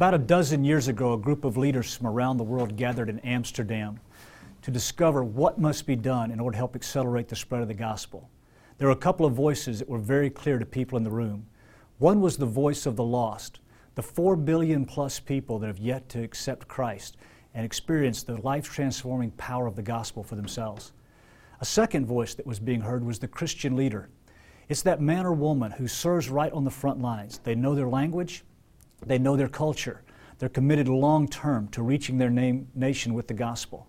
About a dozen years ago, a group of leaders from around the world gathered in Amsterdam to discover what must be done in order to help accelerate the spread of the gospel. There were a couple of voices that were very clear to people in the room. One was the voice of the lost, the four billion plus people that have yet to accept Christ and experience the life transforming power of the gospel for themselves. A second voice that was being heard was the Christian leader. It's that man or woman who serves right on the front lines. They know their language, they know their culture, they're committed long term to reaching their name, nation with the gospel.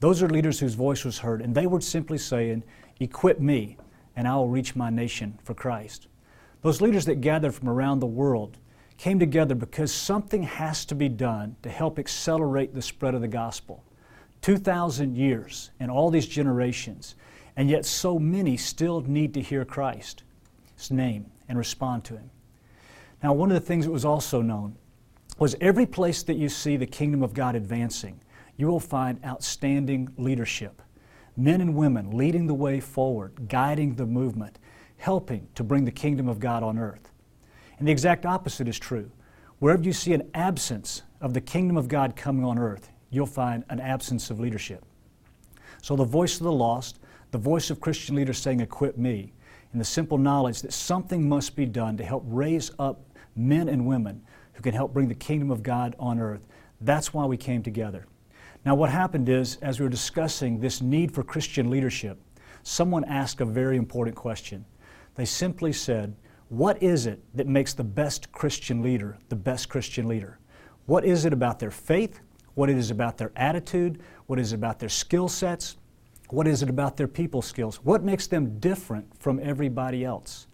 Those are leaders whose voice was heard, and they were simply saying, Equip me, and I will reach my nation for Christ. Those leaders that gathered from around the world came together because something has to be done to help accelerate the spread of the gospel. 2,000 years and all these generations, and yet so many still need to hear Christ's name, and respond to Him. Now, one of the things that was also known was every place that you see the kingdom of God advancing, you will find outstanding leadership. Men and women leading the way forward, guiding the movement, helping to bring the kingdom of God on earth. And the exact opposite is true. Wherever you see an absence of the kingdom of God coming on earth, you'll find an absence of leadership. So, the voice of the lost, the voice of Christian leaders saying, Equip me, and the simple knowledge that something must be done to help raise up men and women who can help bring the kingdom of God on earth. That's why we came together. Now, what happened is, as we were discussing this need for Christian leadership, someone asked a very important question. They simply said, What is it that makes the best Christian leader the best Christian leader? What is it about their faith? What it is about their attitude? What is it about their skill sets? What is it about their people skills? What makes them different from everybody else?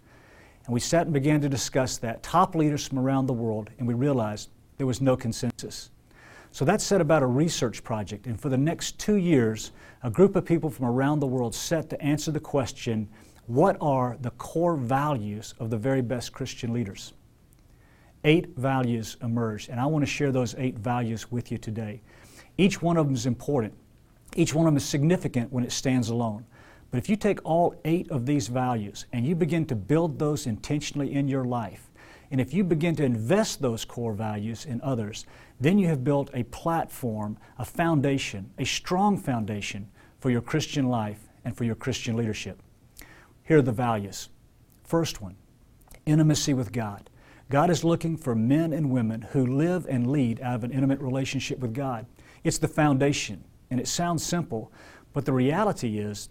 And we sat and began to discuss that, top leaders from around the world, and we realized there was no consensus. So that set about a research project, and for the next two years, a group of people from around the world set to answer the question what are the core values of the very best Christian leaders? Eight values emerged, and I want to share those eight values with you today. Each one of them is important, each one of them is significant when it stands alone. But if you take all eight of these values and you begin to build those intentionally in your life, and if you begin to invest those core values in others, then you have built a platform, a foundation, a strong foundation for your Christian life and for your Christian leadership. Here are the values. First one intimacy with God. God is looking for men and women who live and lead out of an intimate relationship with God. It's the foundation, and it sounds simple, but the reality is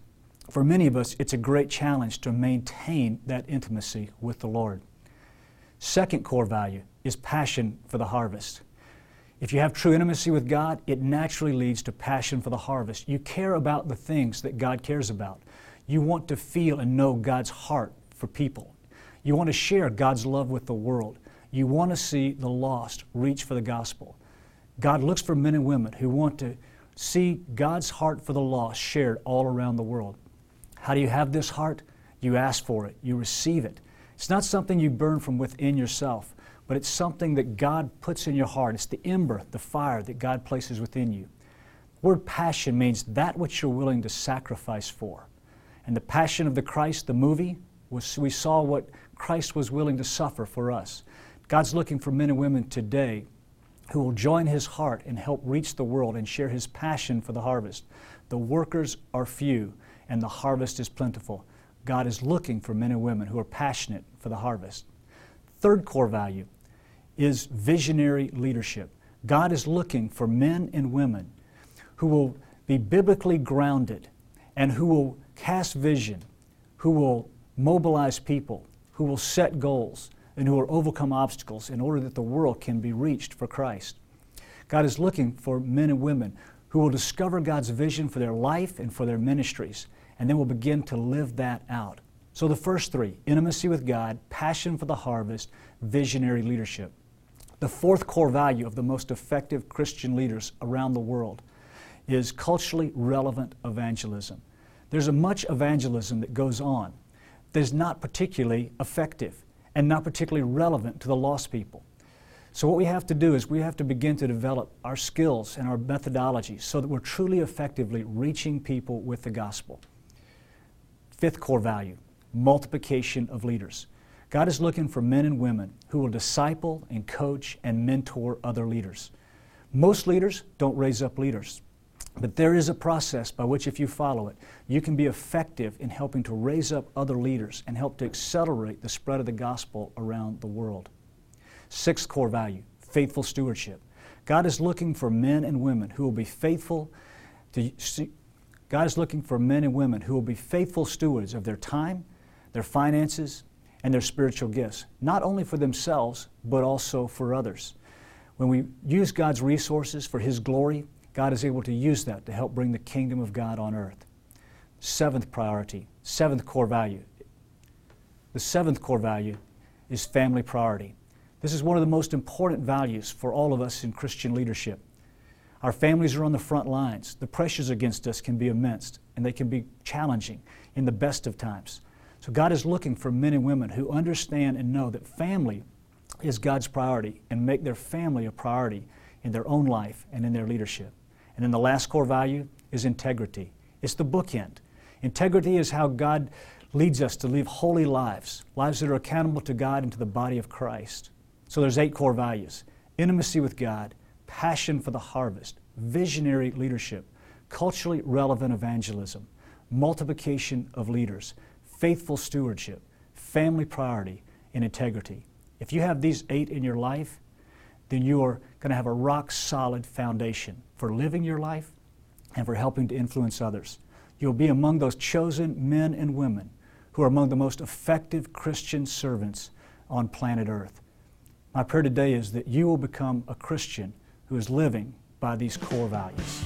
for many of us, it's a great challenge to maintain that intimacy with the Lord. Second core value is passion for the harvest. If you have true intimacy with God, it naturally leads to passion for the harvest. You care about the things that God cares about. You want to feel and know God's heart for people. You want to share God's love with the world. You want to see the lost reach for the gospel. God looks for men and women who want to see God's heart for the lost shared all around the world. How do you have this heart? You ask for it, you receive it. It's not something you burn from within yourself, but it's something that God puts in your heart. It's the ember, the fire that God places within you. The word passion means that which you're willing to sacrifice for. And the passion of the Christ, the movie, was we saw what Christ was willing to suffer for us. God's looking for men and women today who will join his heart and help reach the world and share his passion for the harvest. The workers are few, and the harvest is plentiful. God is looking for men and women who are passionate for the harvest. Third core value is visionary leadership. God is looking for men and women who will be biblically grounded and who will cast vision, who will mobilize people, who will set goals, and who will overcome obstacles in order that the world can be reached for Christ. God is looking for men and women who will discover God's vision for their life and for their ministries and then we'll begin to live that out. So, the first three intimacy with God, passion for the harvest, visionary leadership. The fourth core value of the most effective Christian leaders around the world is culturally relevant evangelism. There's a much evangelism that goes on that is not particularly effective and not particularly relevant to the lost people. So, what we have to do is we have to begin to develop our skills and our methodologies so that we're truly effectively reaching people with the gospel. Fifth core value multiplication of leaders. God is looking for men and women who will disciple and coach and mentor other leaders. Most leaders don't raise up leaders, but there is a process by which, if you follow it, you can be effective in helping to raise up other leaders and help to accelerate the spread of the gospel around the world. Sixth core value faithful stewardship. God is looking for men and women who will be faithful to God is looking for men and women who will be faithful stewards of their time, their finances, and their spiritual gifts, not only for themselves, but also for others. When we use God's resources for His glory, God is able to use that to help bring the kingdom of God on earth. Seventh priority, seventh core value. The seventh core value is family priority. This is one of the most important values for all of us in Christian leadership. Our families are on the front lines. The pressures against us can be immense and they can be challenging in the best of times. So, God is looking for men and women who understand and know that family is God's priority and make their family a priority in their own life and in their leadership. And then the last core value is integrity. It's the bookend. Integrity is how God leads us to live holy lives, lives that are accountable to God and to the body of Christ. So there's eight core values intimacy with God, passion for the harvest, visionary leadership, culturally relevant evangelism, multiplication of leaders, faithful stewardship, family priority, and integrity. If you have these eight in your life, then you are going to have a rock solid foundation for living your life and for helping to influence others. You'll be among those chosen men and women who are among the most effective Christian servants on planet Earth. My prayer today is that you will become a Christian who is living by these core values.